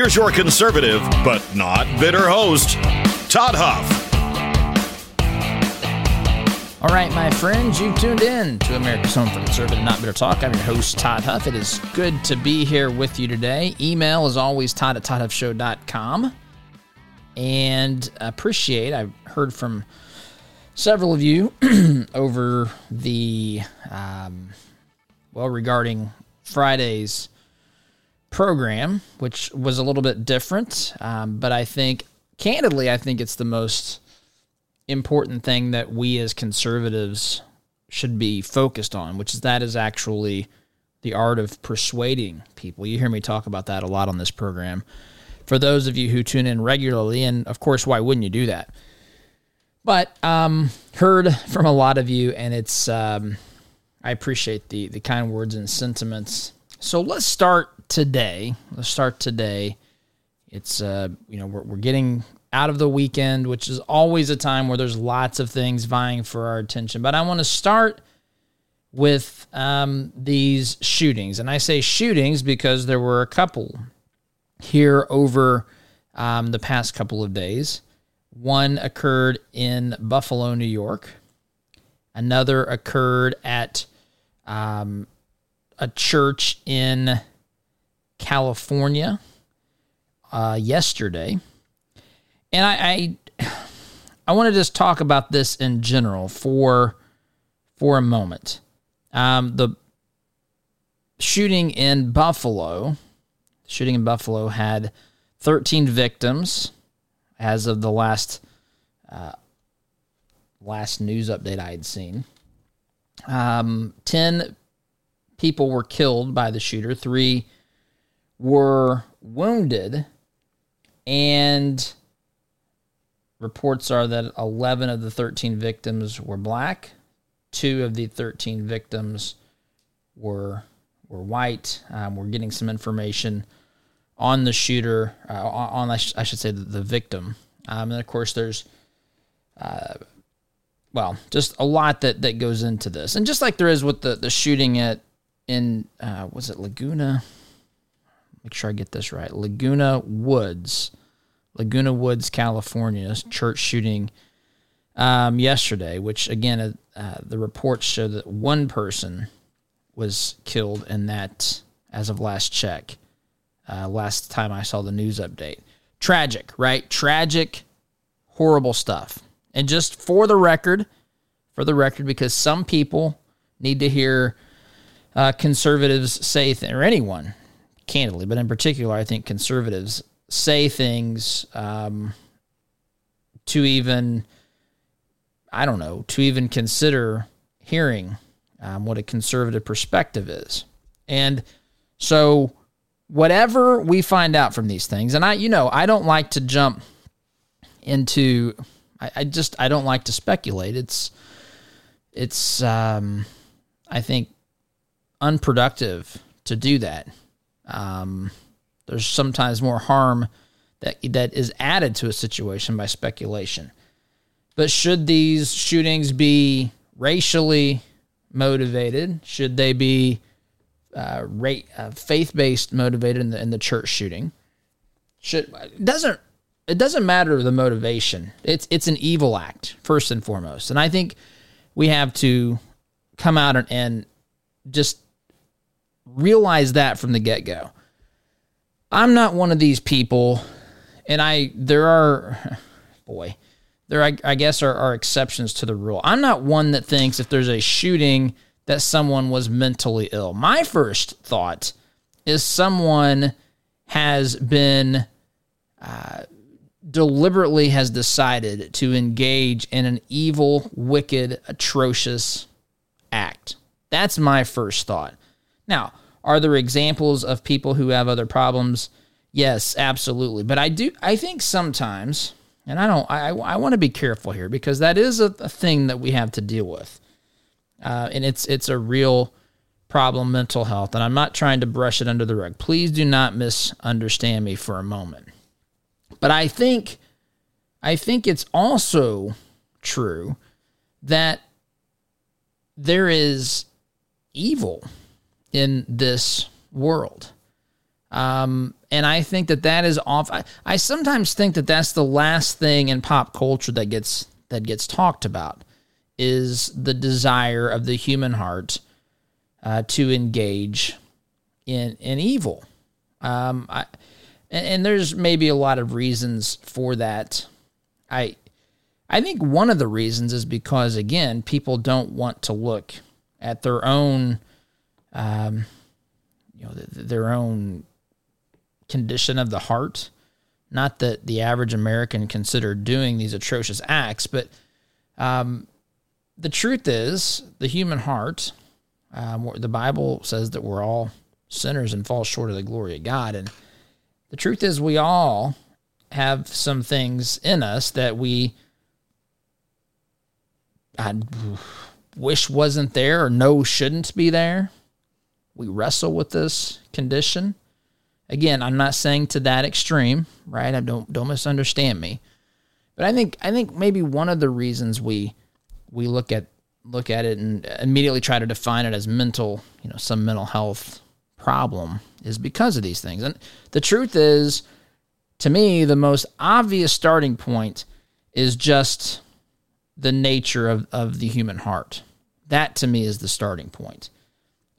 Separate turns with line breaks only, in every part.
Here's your conservative, but not bitter host, Todd Huff.
All right, my friends, you've tuned in to America's Home for Conservative Not Bitter Talk. I'm your host, Todd Huff. It is good to be here with you today. Email is always todd at toddhuffshow.com. And appreciate, I've heard from several of you over the, um, well, regarding Friday's program, which was a little bit different. Um, but I think, candidly, I think it's the most important thing that we as conservatives should be focused on, which is that is actually the art of persuading people. You hear me talk about that a lot on this program. For those of you who tune in regularly, and of course, why wouldn't you do that? But um, heard from a lot of you, and it's um, I appreciate the the kind words and sentiments. So let's start today. Let's start today. It's uh, you know we're, we're getting out of the weekend, which is always a time where there's lots of things vying for our attention. But I want to start with um, these shootings, and I say shootings because there were a couple here over um, the past couple of days. One occurred in Buffalo, New York. Another occurred at um, a church in California uh, yesterday, and I, I I want to just talk about this in general for for a moment. Um, the shooting in Buffalo, shooting in Buffalo had 13 victims as of the last uh, last news update I had seen. Um, 10 people were killed by the shooter. Three were wounded, and reports are that 11 of the 13 victims were black, two of the 13 victims were were white. Um, we're getting some information on the shooter, uh, on I, sh- I, should say the, the victim, um, and of course there's. Uh, well, just a lot that, that goes into this, and just like there is with the, the shooting at in uh, was it Laguna? make sure I get this right. Laguna Woods, Laguna Woods, California, church shooting um, yesterday, which again, uh, uh, the reports show that one person was killed in that as of last check. Uh, last time I saw the news update. Tragic, right? Tragic, horrible stuff. And just for the record, for the record, because some people need to hear uh, conservatives say, th- or anyone candidly, but in particular, I think conservatives say things um, to even, I don't know, to even consider hearing um, what a conservative perspective is. And so, whatever we find out from these things, and I, you know, I don't like to jump into, I, I just, I don't like to speculate. It's, it's, um, I think, unproductive to do that. Um, there's sometimes more harm that that is added to a situation by speculation. But should these shootings be racially motivated? Should they be uh, rate, uh, faith-based motivated in the in the church shooting? Should it doesn't it doesn't matter the motivation. It's it's an evil act first and foremost, and I think we have to come out and, and just realize that from the get go. I'm not one of these people, and I there are, boy, there I, I guess are, are exceptions to the rule. I'm not one that thinks if there's a shooting that someone was mentally ill. My first thought is someone has been uh, deliberately has decided to engage in an evil, wicked, atrocious act. That's my first thought. Now, are there examples of people who have other problems? Yes, absolutely. But I do. I think sometimes, and I don't. I I want to be careful here because that is a, a thing that we have to deal with, uh, and it's it's a real problem, mental health. And I'm not trying to brush it under the rug. Please do not misunderstand me for a moment. But I think, I think it's also true that there is evil in this world. Um, and I think that that is off. I, I sometimes think that that's the last thing in pop culture that gets that gets talked about is the desire of the human heart uh, to engage in in evil. Um, I, and, and there's maybe a lot of reasons for that. I I think one of the reasons is because again, people don't want to look at their own, um, you know, their own condition of the heart. Not that the average American considered doing these atrocious acts, but um, the truth is, the human heart. Um, the Bible says that we're all sinners and fall short of the glory of God, and the truth is, we all have some things in us that we I wish wasn't there or know shouldn't be there. We wrestle with this condition. Again, I'm not saying to that extreme, right? I don't don't misunderstand me. But I think I think maybe one of the reasons we we look at look at it and immediately try to define it as mental, you know, some mental health problem is because of these things. And the truth is to me the most obvious starting point is just the nature of, of the human heart. That to me is the starting point.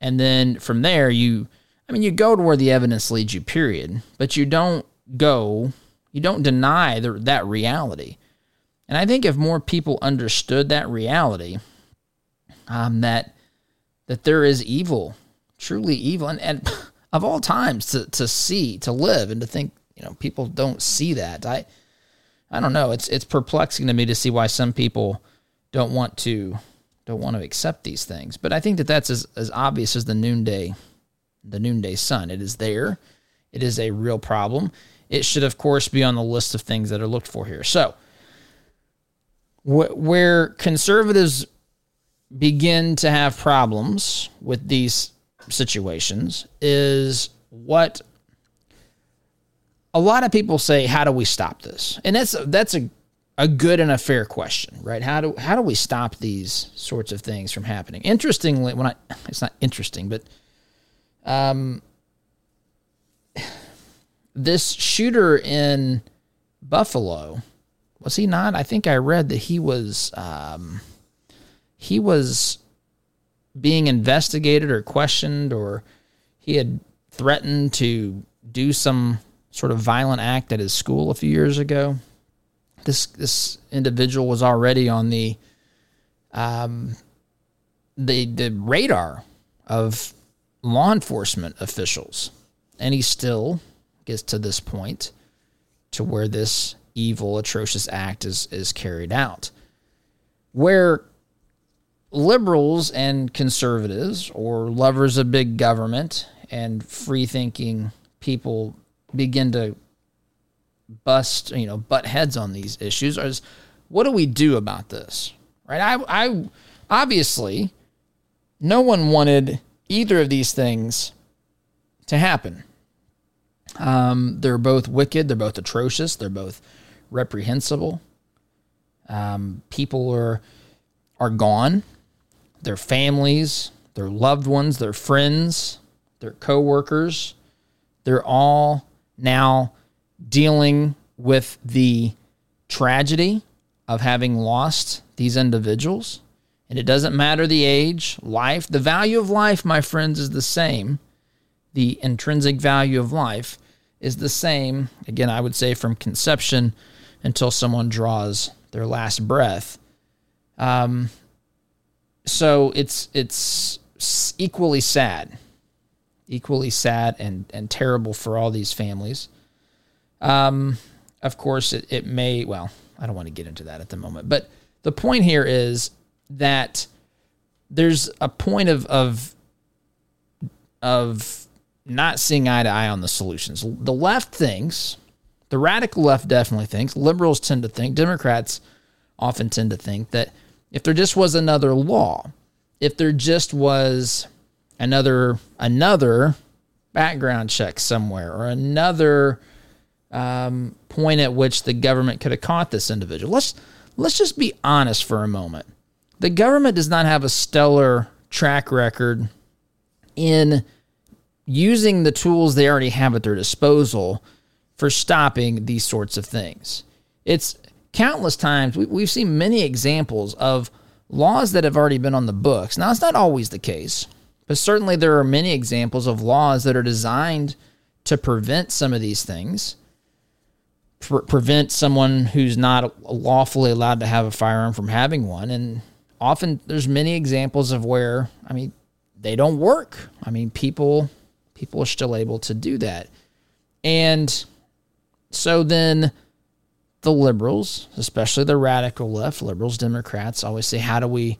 And then from there you I mean, you go to where the evidence leads you, period, but you don't go, you don't deny the, that reality. And I think if more people understood that reality, um, that that there is evil, truly evil, and, and of all times to, to see, to live, and to think, you know, people don't see that. I I don't know. It's it's perplexing to me to see why some people don't want to don't want to accept these things. But I think that that's as, as obvious as the noonday the noonday sun. It is there. It is a real problem. It should, of course, be on the list of things that are looked for here. So, wh- where conservatives begin to have problems with these situations is what a lot of people say how do we stop this and that's that's a, a good and a fair question right how do how do we stop these sorts of things from happening interestingly when i it's not interesting but um, this shooter in Buffalo was he not? I think I read that he was um, he was being investigated or questioned, or he had threatened to do some sort of violent act at his school a few years ago. This this individual was already on the um, the the radar of law enforcement officials. And he still gets to this point to where this evil, atrocious act is, is carried out. Where liberals and conservatives, or lovers of big government and free thinking people, begin to bust, you know, butt heads on these issues is what do we do about this? Right? I, I obviously, no one wanted either of these things to happen. Um, they're both wicked. They're both atrocious. They're both reprehensible. Um, people are are gone. Their families, their loved ones, their friends, their coworkers, they're all now dealing with the tragedy of having lost these individuals. And it doesn't matter the age, life, the value of life, my friends, is the same. The intrinsic value of life is the same, again, I would say from conception until someone draws their last breath. Um, so it's it's equally sad, equally sad and and terrible for all these families. Um, of course, it, it may. Well, I don't want to get into that at the moment, but the point here is that there's a point of of of not seeing eye to eye on the solutions. The left thinks, the radical left definitely thinks, liberals tend to think, Democrats often tend to think that if there just was another law, if there just was another another background check somewhere or another um, point at which the government could have caught this individual. Let's let's just be honest for a moment. The government does not have a stellar track record in using the tools they already have at their disposal for stopping these sorts of things. It's countless times we, have seen many examples of laws that have already been on the books. Now, it's not always the case, but certainly there are many examples of laws that are designed to prevent some of these things, pre- prevent someone who's not lawfully allowed to have a firearm from having one. And often there's many examples of where, I mean, they don't work. I mean, people people are still able to do that. And so then the liberals, especially the radical left, liberals, Democrats, always say, how do we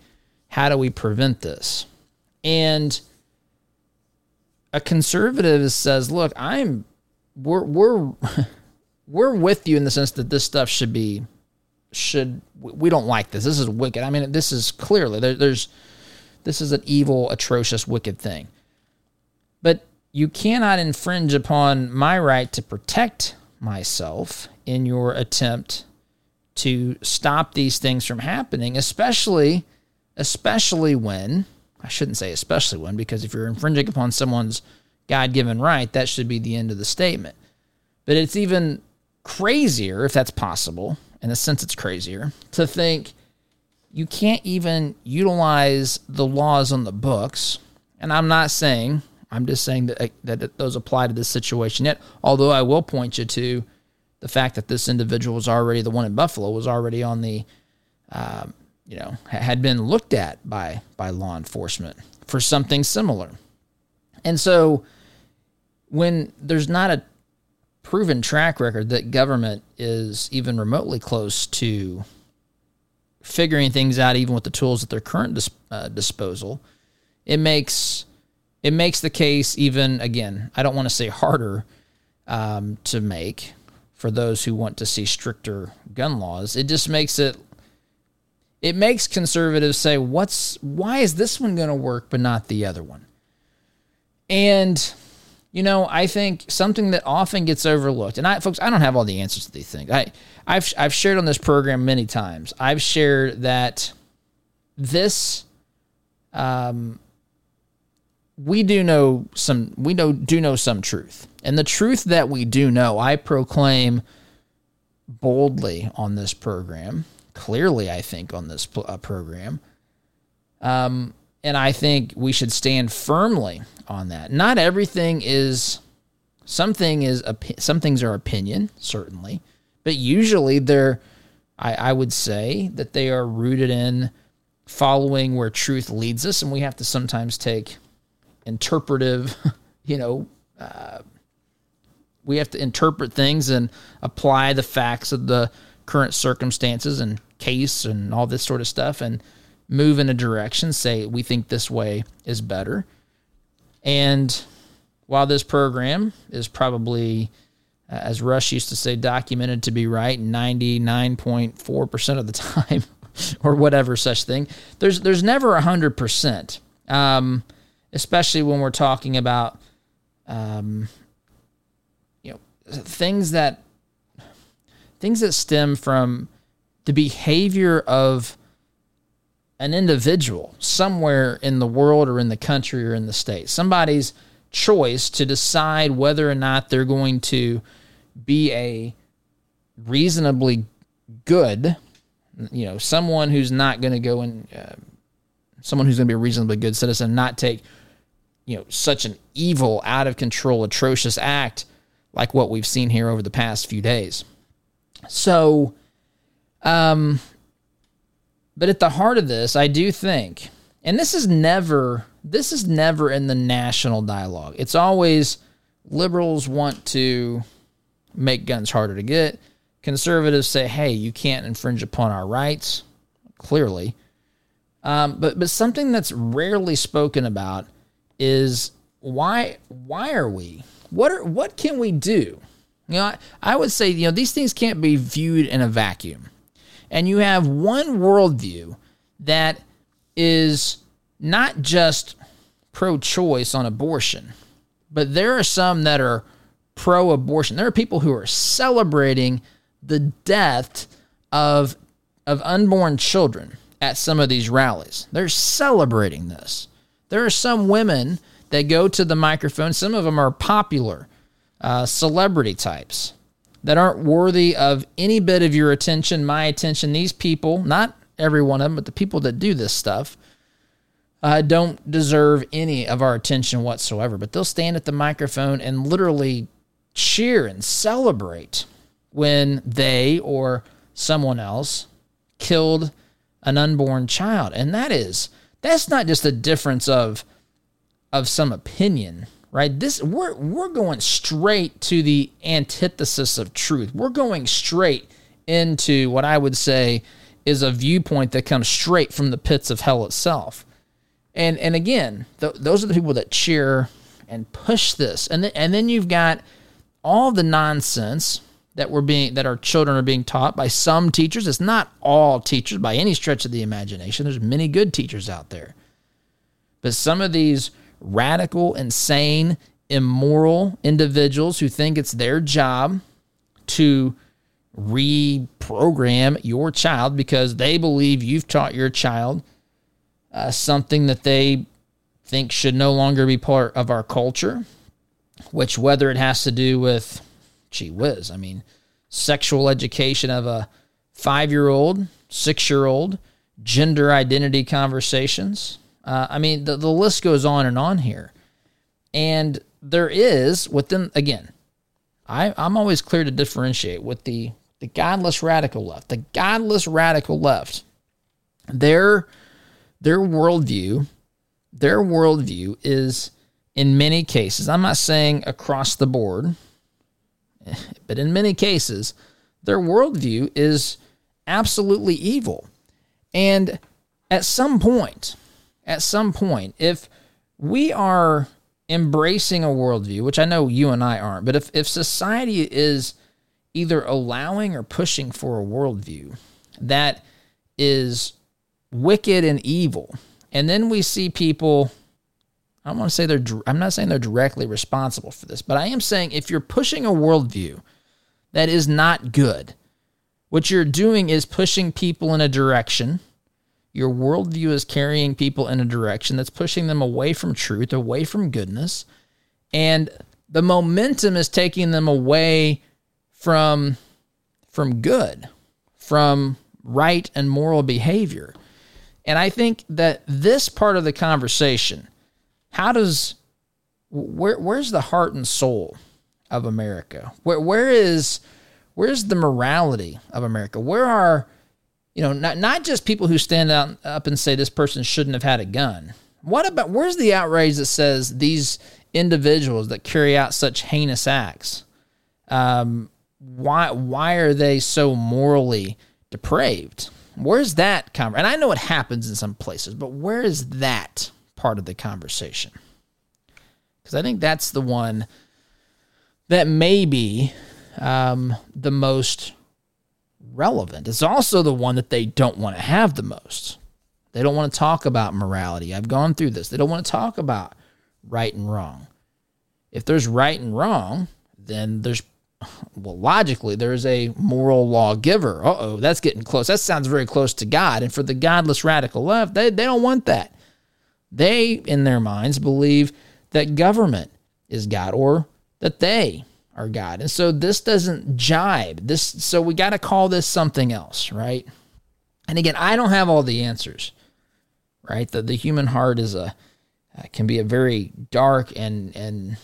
how do we prevent this? And a conservative says, look, I'm we're we're we're with you in the sense that this stuff should be should we don't like this. This is wicked. I mean, this is clearly there, there's this is an evil, atrocious, wicked thing. But you cannot infringe upon my right to protect myself in your attempt to stop these things from happening, especially especially when I shouldn't say especially when because if you're infringing upon someone's God-given right, that should be the end of the statement. But it's even crazier if that's possible, in a sense it's crazier to think you can't even utilize the laws on the books. And I'm not saying I'm just saying that that those apply to this situation yet. Although I will point you to the fact that this individual was already the one in Buffalo was already on the, um, you know, had been looked at by by law enforcement for something similar, and so when there's not a proven track record that government is even remotely close to figuring things out, even with the tools at their current dis- uh, disposal, it makes it makes the case even again. I don't want to say harder um, to make for those who want to see stricter gun laws. It just makes it it makes conservatives say, "What's why is this one going to work but not the other one?" And you know, I think something that often gets overlooked, and I, folks, I don't have all the answers to these things. I, I've, I've shared on this program many times. I've shared that this, um, we do know some, we know do know some truth, and the truth that we do know, I proclaim boldly on this program, clearly, I think, on this uh, program. Um, and I think we should stand firmly on that. Not everything is, something is, some things are opinion, certainly, but usually they're, I, I would say that they are rooted in following where truth leads us. And we have to sometimes take interpretive, you know, uh, we have to interpret things and apply the facts of the current circumstances and case and all this sort of stuff and move in a direction say we think this way is better. And while this program is probably uh, as rush used to say documented to be right 99.4% of the time or whatever such thing there's there's never 100% um, especially when we're talking about um, you know, things that things that stem from the behavior of an individual somewhere in the world or in the country or in the state. Somebody's choice to decide whether or not they're going to be a reasonably good, you know, someone who's not going to go and uh, someone who's going to be a reasonably good citizen, not take, you know, such an evil, out of control, atrocious act like what we've seen here over the past few days. So, um, but at the heart of this, I do think, and this is never, this is never in the national dialogue. It's always liberals want to make guns harder to get. Conservatives say, "Hey, you can't infringe upon our rights." Clearly, um, but but something that's rarely spoken about is why why are we? What are what can we do? You know, I, I would say you know these things can't be viewed in a vacuum, and you have one worldview that is not just pro-choice on abortion, but there are some that are pro-abortion. There are people who are celebrating the death of of unborn children at some of these rallies. They're celebrating this. There are some women that go to the microphone. Some of them are popular uh, celebrity types that aren't worthy of any bit of your attention, my attention. These people, not every one of them, but the people that do this stuff, uh, don't deserve any of our attention whatsoever. But they'll stand at the microphone and literally cheer and celebrate when they or someone else killed an unborn child. And that is, that's not just a difference of of some opinion, right? This we're we're going straight to the antithesis of truth. We're going straight into what I would say is a viewpoint that comes straight from the pits of hell itself. And and again, th- those are the people that cheer and push this. And then, and then you've got all the nonsense that we're being that our children are being taught by some teachers. It's not all teachers by any stretch of the imagination. There's many good teachers out there. But some of these radical, insane, immoral individuals who think it's their job to reprogram your child because they believe you've taught your child uh, something that they think should no longer be part of our culture, which, whether it has to do with gee whiz. I mean, sexual education of a five year old, six year old, gender identity conversations. Uh, I mean, the, the list goes on and on here. And there is within, again, I, I'm always clear to differentiate with the, the godless radical left. The godless radical left, their, their worldview, their worldview is in many cases, I'm not saying across the board, but in many cases, their worldview is absolutely evil. And at some point, at some point, if we are embracing a worldview, which I know you and I aren't, but if, if society is either allowing or pushing for a worldview that is wicked and evil, and then we see people I don't want to say they're, I'm not saying they're directly responsible for this, but I am saying if you're pushing a worldview that is not good, what you're doing is pushing people in a direction. Your worldview is carrying people in a direction that's pushing them away from truth, away from goodness. And the momentum is taking them away from, from good, from right and moral behavior. And I think that this part of the conversation how does where where's the heart and soul of America? Where where is where's the morality of America? Where are you know not not just people who stand out up and say this person shouldn't have had a gun. What about where's the outrage that says these individuals that carry out such heinous acts? Um, why why are they so morally depraved? Where's that conversation? And I know it happens in some places, but where is that part of the conversation. Because I think that's the one that may be um, the most relevant. It's also the one that they don't want to have the most. They don't want to talk about morality. I've gone through this. They don't want to talk about right and wrong. If there's right and wrong, then there's, well, logically, there's a moral lawgiver. Uh oh, that's getting close. That sounds very close to God. And for the godless radical left, they, they don't want that. They, in their minds, believe that government is God or that they are God. And so this doesn't jibe. This so we got to call this something else, right? And again, I don't have all the answers. Right? The the human heart is a uh, can be a very dark and and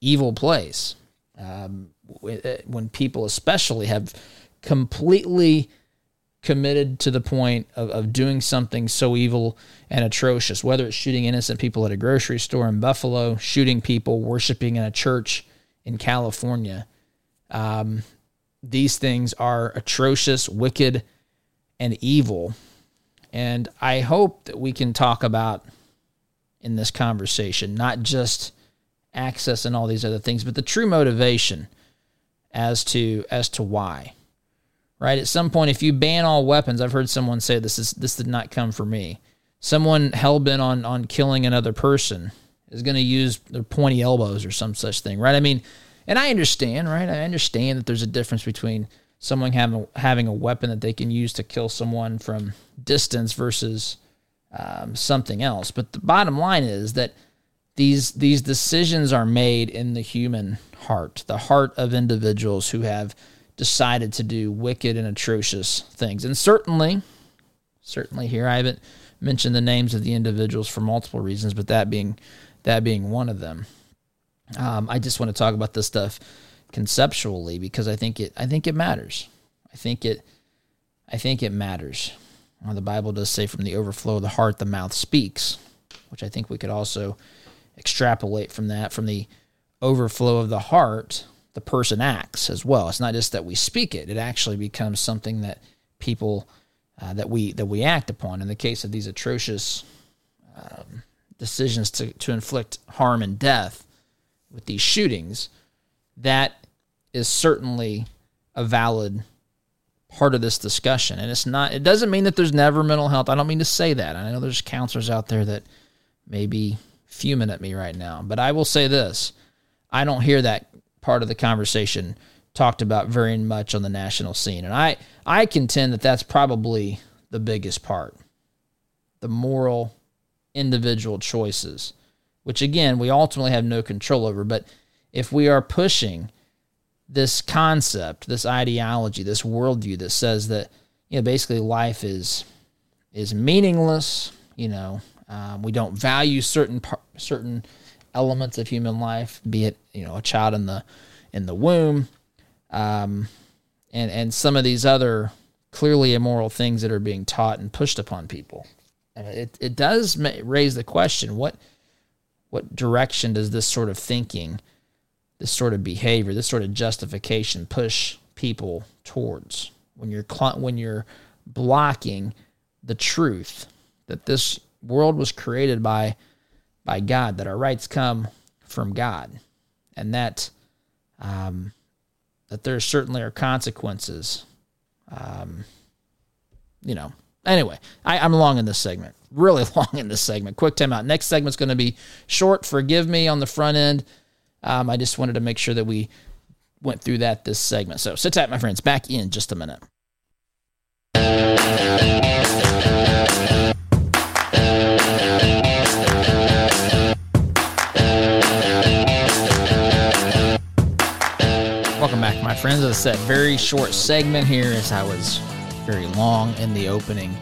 evil place. Um, when people especially have completely committed to the point of, of doing something so evil and atrocious, whether it's shooting innocent people at a grocery store in Buffalo, shooting people worshiping in a church in California. Um, these things are atrocious, wicked, and evil. And I hope that we can talk about in this conversation, not just access and all these other things, but the true motivation as to as to why. Right? At some point if you ban all weapons, I've heard someone say this is this did not come for me. Someone hell bent on on killing another person is going to use their pointy elbows or some such thing, right? I mean, and I understand, right? I understand that there's a difference between someone having having a weapon that they can use to kill someone from distance versus um, something else. But the bottom line is that these these decisions are made in the human heart, the heart of individuals who have decided to do wicked and atrocious things. And certainly, certainly here I haven't mentioned the names of the individuals for multiple reasons, but that being that being one of them. Um, I just want to talk about this stuff conceptually because I think it I think it matters. I think it I think it matters. Well, the Bible does say from the overflow of the heart the mouth speaks, which I think we could also extrapolate from that from the overflow of the heart the person acts as well. It's not just that we speak it; it actually becomes something that people uh, that we that we act upon. In the case of these atrocious um, decisions to to inflict harm and death with these shootings, that is certainly a valid part of this discussion. And it's not, it doesn't mean that there's never mental health. I don't mean to say that. I know there's counselors out there that may be fuming at me right now, but I will say this I don't hear that part of the conversation talked about very much on the national scene. And I, I contend that that's probably the biggest part the moral individual choices, which again, we ultimately have no control over. But if we are pushing this concept, this ideology, this worldview that says that you know basically life is is meaningless. You know, um, we don't value certain par- certain elements of human life, be it you know a child in the in the womb, um, and and some of these other clearly immoral things that are being taught and pushed upon people. And it it does raise the question what what direction does this sort of thinking this sort of behavior, this sort of justification push people towards when you're when you're blocking the truth that this world was created by by God, that our rights come from God, and that um, that there certainly are consequences. Um, you know. Anyway, I, I'm long in this segment. Really long in this segment. Quick timeout. Next segment's going to be short. Forgive me on the front end. Um, I just wanted to make sure that we went through that this segment. So sit tight, my friends. Back in just a minute. Welcome back, my friends. As I said, very short segment here as I was very long in the opening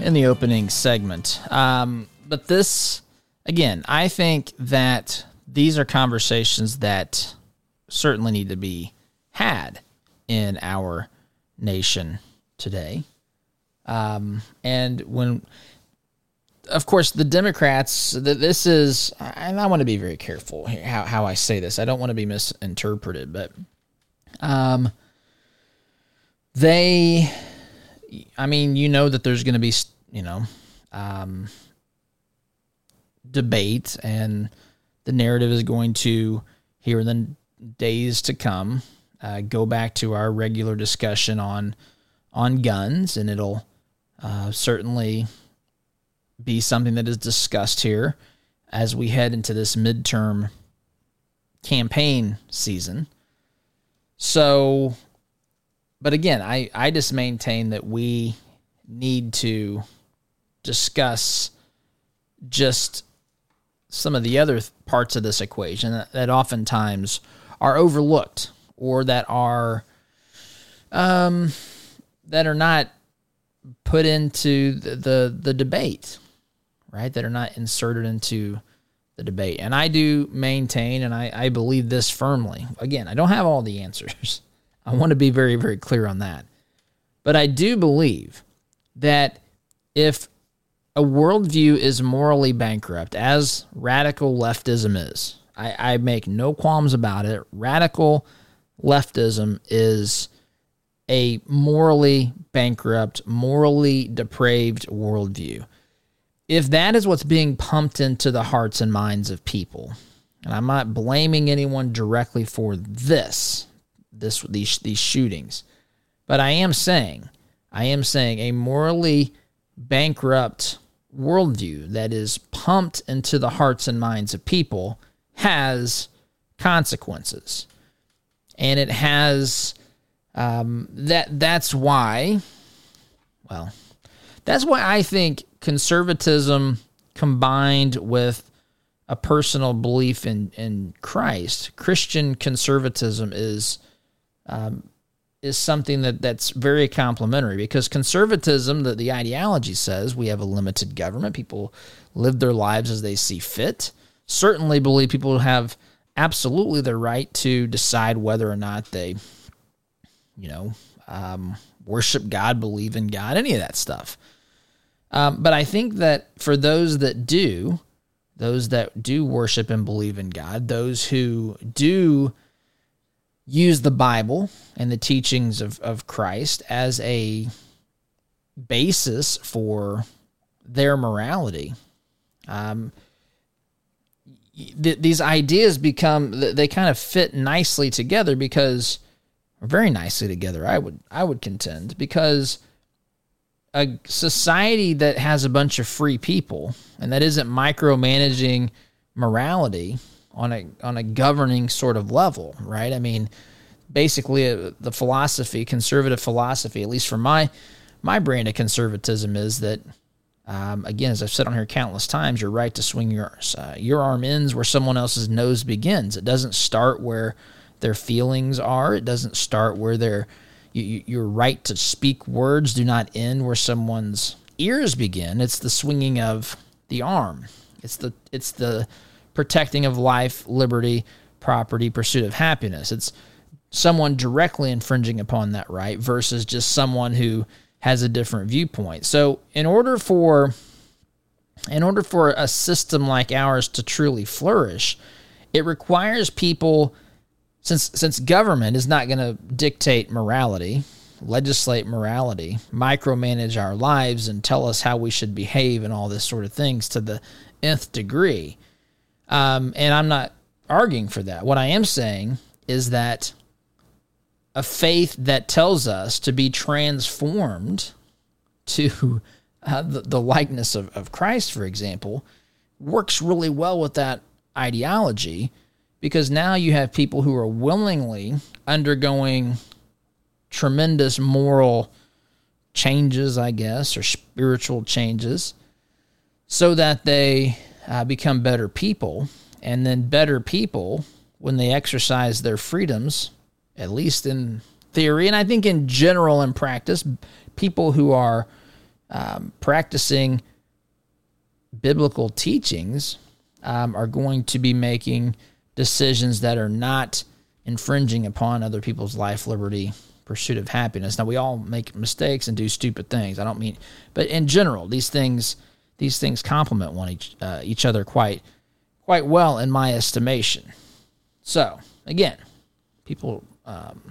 in the opening segment. Um, but this again, I think that these are conversations that certainly need to be had in our nation today. Um, and when, of course, the Democrats, this is, and I want to be very careful how, how I say this. I don't want to be misinterpreted, but um, they, I mean, you know that there's going to be, you know, um, debate and the narrative is going to, here in the days to come, uh, go back to our regular discussion on on guns, and it'll uh, certainly be something that is discussed here as we head into this midterm campaign season. So, but again, I, I just maintain that we need to discuss just some of the other parts of this equation that, that oftentimes are overlooked or that are um, that are not put into the, the, the debate, right? That are not inserted into the debate. And I do maintain, and I, I believe this firmly. Again, I don't have all the answers. I want to be very, very clear on that. But I do believe that if a worldview is morally bankrupt, as radical leftism is. I, I make no qualms about it. Radical leftism is a morally bankrupt, morally depraved worldview. If that is what's being pumped into the hearts and minds of people, and I'm not blaming anyone directly for this, this these these shootings, but I am saying, I am saying a morally bankrupt worldview that is pumped into the hearts and minds of people has consequences, and it has um, that. That's why, well, that's why I think conservatism combined with a personal belief in in Christ, Christian conservatism is um, is something that that's very complementary because conservatism, that the ideology says we have a limited government, people live their lives as they see fit. Certainly, believe people have absolutely the right to decide whether or not they, you know, um, worship God, believe in God, any of that stuff. Um, but I think that for those that do, those that do worship and believe in God, those who do use the Bible and the teachings of, of Christ as a basis for their morality, um, th- these ideas become they kind of fit nicely together because very nicely together. I would I would contend because a society that has a bunch of free people and that isn't micromanaging morality on a on a governing sort of level, right? I mean, basically uh, the philosophy, conservative philosophy, at least for my my brand of conservatism is that um, again, as I've said on here countless times, you're right to swing your uh, your arm ends where someone else's nose begins. It doesn't start where their feelings are. It doesn't start where their you, your right to speak words do not end where someone's ears begin. It's the swinging of the arm. It's the it's the protecting of life, liberty, property, pursuit of happiness. It's someone directly infringing upon that right versus just someone who has a different viewpoint. So, in order for in order for a system like ours to truly flourish, it requires people since since government is not going to dictate morality, legislate morality, micromanage our lives, and tell us how we should behave and all this sort of things to the nth degree. Um, and I'm not arguing for that. What I am saying is that a faith that tells us to be transformed to uh, the, the likeness of, of Christ, for example, works really well with that ideology because now you have people who are willingly undergoing tremendous moral changes, I guess, or spiritual changes, so that they uh, become better people. And then, better people, when they exercise their freedoms, at least in theory, and I think in general in practice, people who are um, practicing biblical teachings um, are going to be making decisions that are not infringing upon other people's life, liberty, pursuit of happiness. Now we all make mistakes and do stupid things. I don't mean, but in general, these things these things complement one each uh, each other quite quite well in my estimation. So again, people, um,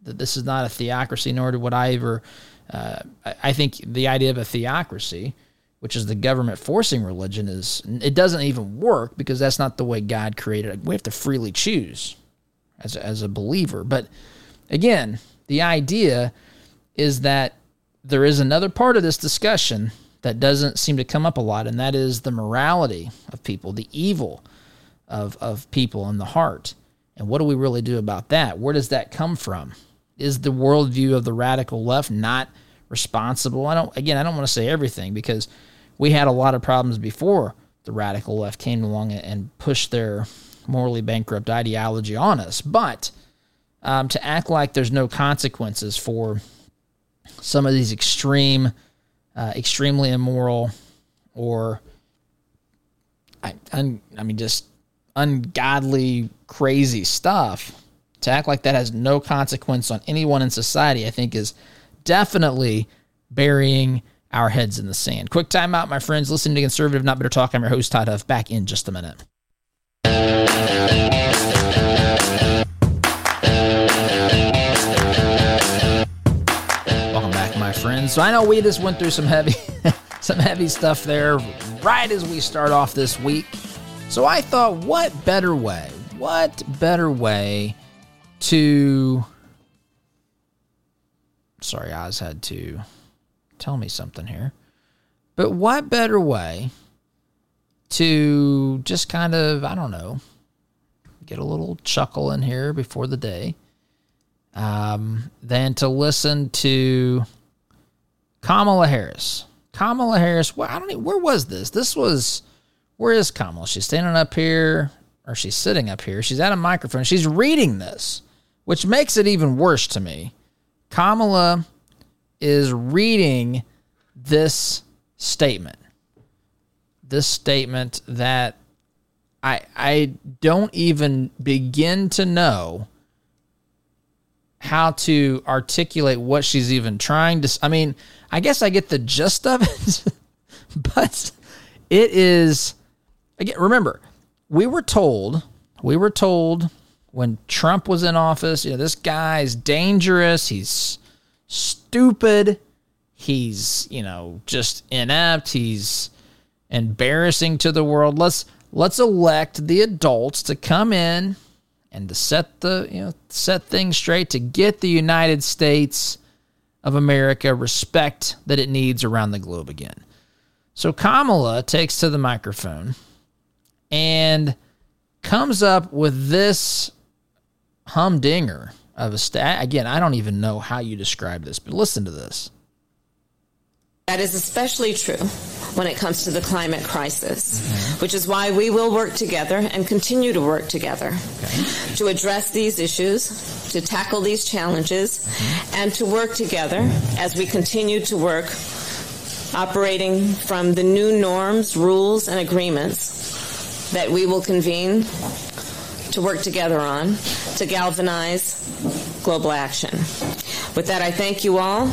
this is not a theocracy, nor would I ever. Uh, I think the idea of a theocracy which is the government forcing religion, is it doesn't even work because that's not the way God created it. We have to freely choose as a, as a believer. But again, the idea is that there is another part of this discussion that doesn't seem to come up a lot, and that is the morality of people, the evil of, of people in the heart. And what do we really do about that? Where does that come from? Is the worldview of the radical left not responsible? I don't again I don't want to say everything because we had a lot of problems before the radical left came along and pushed their morally bankrupt ideology on us. But um, to act like there's no consequences for some of these extreme, uh, extremely immoral, or I, un, I mean, just ungodly, crazy stuff, to act like that has no consequence on anyone in society, I think is definitely burying our heads in the sand. Quick time out, my friends. Listen to Conservative Not better Talk. I'm your host, Todd Huff. Back in just a minute. Friends. So I know we just went through some heavy, some heavy stuff there right as we start off this week. So I thought, what better way? What better way to. Sorry, Oz had to tell me something here. But what better way to just kind of, I don't know, get a little chuckle in here before the day um, than to listen to Kamala Harris. Kamala Harris, well, I don't know, where was this? This was, where is Kamala? She's standing up here, or she's sitting up here. She's at a microphone. She's reading this, which makes it even worse to me. Kamala is reading this statement. This statement that I I don't even begin to know how to articulate what she's even trying to I mean, I guess I get the gist of it, but it is again remember, we were told, we were told when Trump was in office, you know, this guy's dangerous, he's stupid, he's, you know, just inept, he's embarrassing to the world. Let's let's elect the adults to come in and to set the, you know, set things straight to get the United States of America respect that it needs around the globe again. So Kamala takes to the microphone and comes up with this humdinger of a stat. Again, I don't even know how you describe this, but listen to this.
That is especially true when it comes to the climate crisis, mm-hmm. which is why we will work together and continue to work together okay. to address these issues, to tackle these challenges, and to work together as we continue to work operating from the new norms, rules, and agreements that we will convene to work together on to galvanize global action. With that, I thank you all.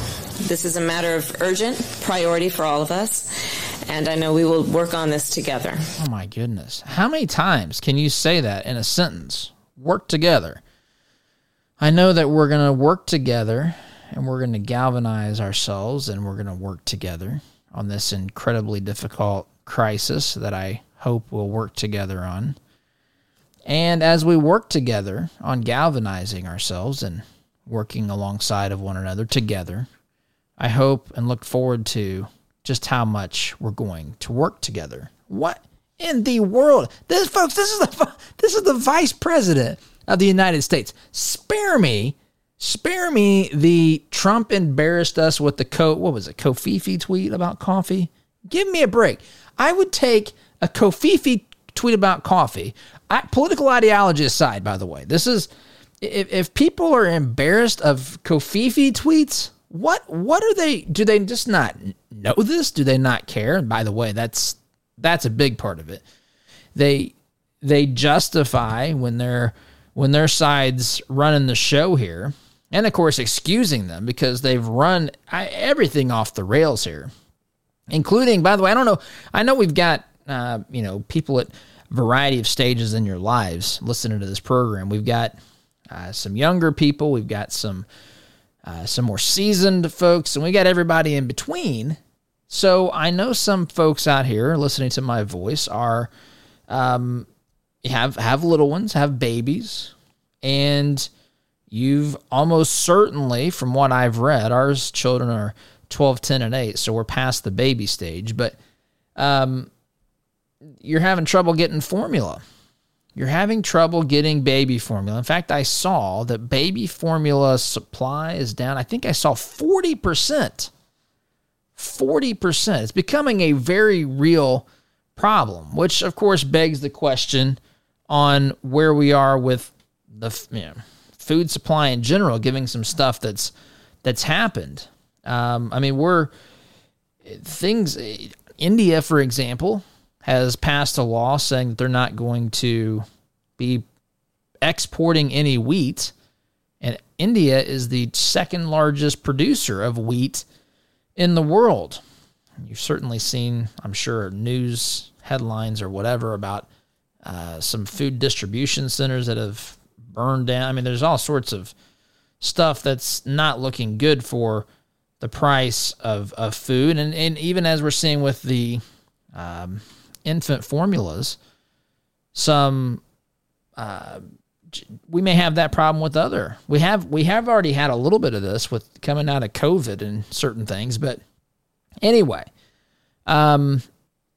This is a matter of urgent priority for all of us, and I know we will work on this together.
Oh my goodness. How many times can you say that in a sentence? Work together. I know that we're going to work together and we're going to galvanize ourselves and we're going to work together on this incredibly difficult crisis that I hope we'll work together on. And as we work together on galvanizing ourselves and working alongside of one another together, I hope and look forward to just how much we're going to work together. What in the world? This folks, this is the this is the vice president of the United States. Spare me, spare me the Trump embarrassed us with the co what was it, Covfefe tweet about coffee? Give me a break. I would take a Covfefe tweet about coffee. I, political ideology aside, by the way, this is if, if people are embarrassed of Covfefe tweets, what what are they? Do they just not know this? Do they not care? And by the way, that's that's a big part of it. They they justify when they're when their side's running the show here, and of course excusing them because they've run everything off the rails here, including by the way, I don't know. I know we've got uh, you know people at variety of stages in your lives listening to this program. We've got uh, some younger people. We've got some uh, some more seasoned folks, and we got everybody in between. So I know some folks out here listening to my voice are um, have have little ones, have babies, and you've almost certainly, from what I've read, ours children are 12, 10, and 8, so we're past the baby stage, but um, you're having trouble getting formula you're having trouble getting baby formula. In fact, I saw that baby formula supply is down. I think I saw 40%. 40%. It's becoming a very real problem, which of course begs the question on where we are with the you know, food supply in general, giving some stuff that's that's happened. Um, I mean, we're things. India, for example, has passed a law saying that they're not going to be exporting any wheat. And India is the second largest producer of wheat in the world. You've certainly seen, I'm sure, news headlines or whatever about uh, some food distribution centers that have burned down. I mean, there's all sorts of stuff that's not looking good for the price of, of food. And, and even as we're seeing with the um, infant formulas, some uh, we may have that problem with other. We have we have already had a little bit of this with coming out of covid and certain things but anyway um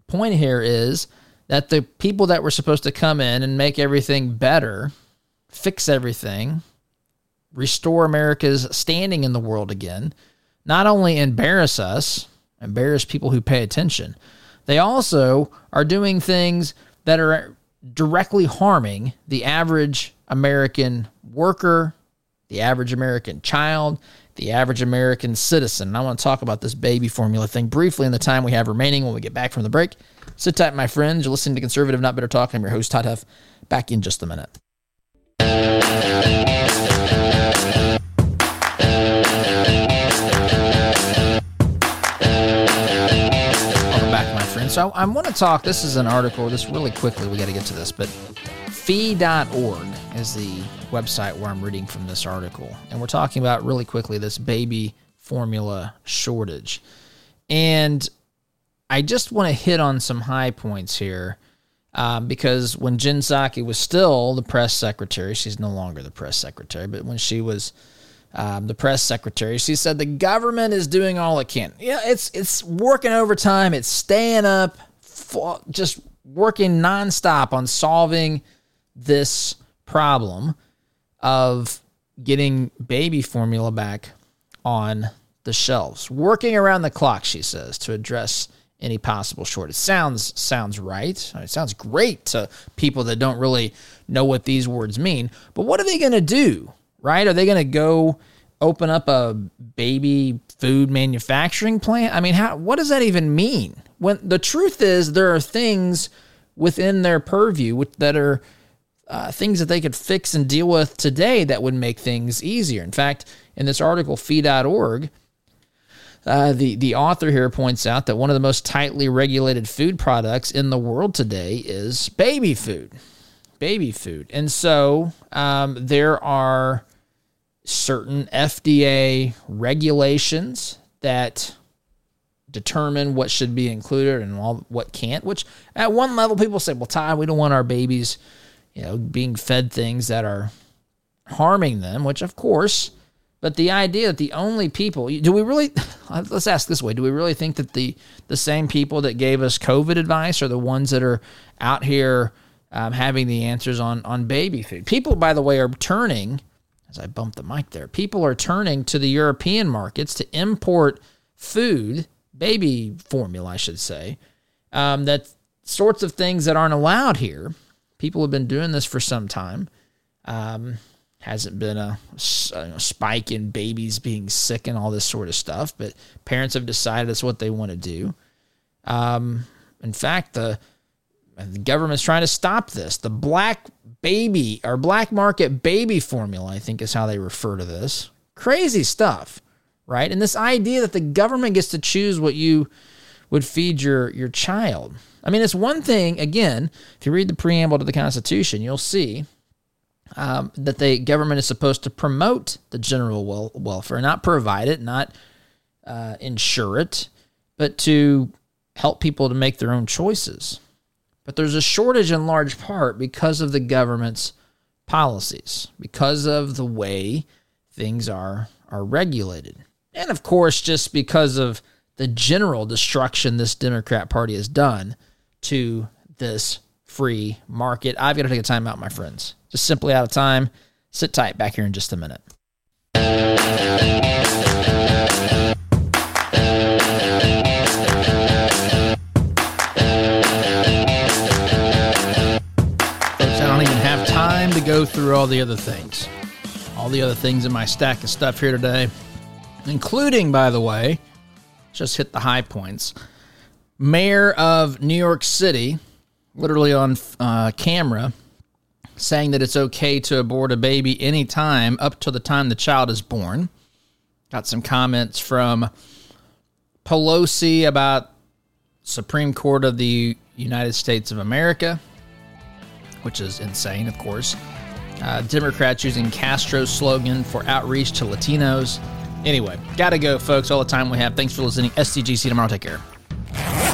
point here is that the people that were supposed to come in and make everything better fix everything restore america's standing in the world again not only embarrass us embarrass people who pay attention they also are doing things that are directly harming the average American worker, the average American child, the average American citizen. And I want to talk about this baby formula thing briefly in the time we have remaining when we get back from the break. Sit tight, my friends. You're listening to Conservative Not Better Talk. I'm your host, Todd Huff. Back in just a minute. So I want to talk. This is an article. This really quickly. We got to get to this, but fee.org is the website where I'm reading from this article, and we're talking about really quickly this baby formula shortage, and I just want to hit on some high points here. Um, because when Jen Psaki was still the press secretary, she's no longer the press secretary, but when she was um, the press secretary. She said the government is doing all it can. Yeah, it's it's working overtime. It's staying up, just working nonstop on solving this problem of getting baby formula back on the shelves. Working around the clock, she says, to address any possible shortage. Sounds sounds right. It sounds great to people that don't really know what these words mean. But what are they going to do? Right? Are they going to go open up a baby food manufacturing plant? I mean, how what does that even mean? When the truth is there are things within their purview that are uh, things that they could fix and deal with today that would make things easier. In fact, in this article, fee.org, uh, the, the author here points out that one of the most tightly regulated food products in the world today is baby food. Baby food. And so um, there are certain FDA regulations that determine what should be included and all, what can't. Which at one level, people say, "Well, Ty, we don't want our babies, you know, being fed things that are harming them." Which, of course, but the idea that the only people do we really let's ask this way: Do we really think that the the same people that gave us COVID advice are the ones that are out here um, having the answers on on baby food? People, by the way, are turning as I bump the mic there, people are turning to the European markets to import food, baby formula, I should say, um, that sorts of things that aren't allowed here. People have been doing this for some time. Um, hasn't been a, a, spike in babies being sick and all this sort of stuff, but parents have decided that's what they want to do. Um, in fact, the the government's trying to stop this. The black baby or black market baby formula, I think is how they refer to this. Crazy stuff, right? And this idea that the government gets to choose what you would feed your your child. I mean, it's one thing. Again, if you read the preamble to the Constitution, you'll see um, that the government is supposed to promote the general wel- welfare, not provide it, not uh, ensure it, but to help people to make their own choices. But there's a shortage in large part because of the government's policies, because of the way things are are regulated. And of course, just because of the general destruction this Democrat Party has done to this free market. I've got to take a time out, my friends. Just simply out of time. Sit tight back here in just a minute. Go through all the other things. All the other things in my stack of stuff here today, including, by the way, just hit the high points. Mayor of New York City, literally on uh, camera, saying that it's okay to abort a baby anytime up to the time the child is born. Got some comments from Pelosi about Supreme Court of the United States of America, which is insane, of course. Uh, Democrats using Castro's slogan for outreach to Latinos. Anyway, gotta go, folks. All the time we have. Thanks for listening. SCGC tomorrow. Take care.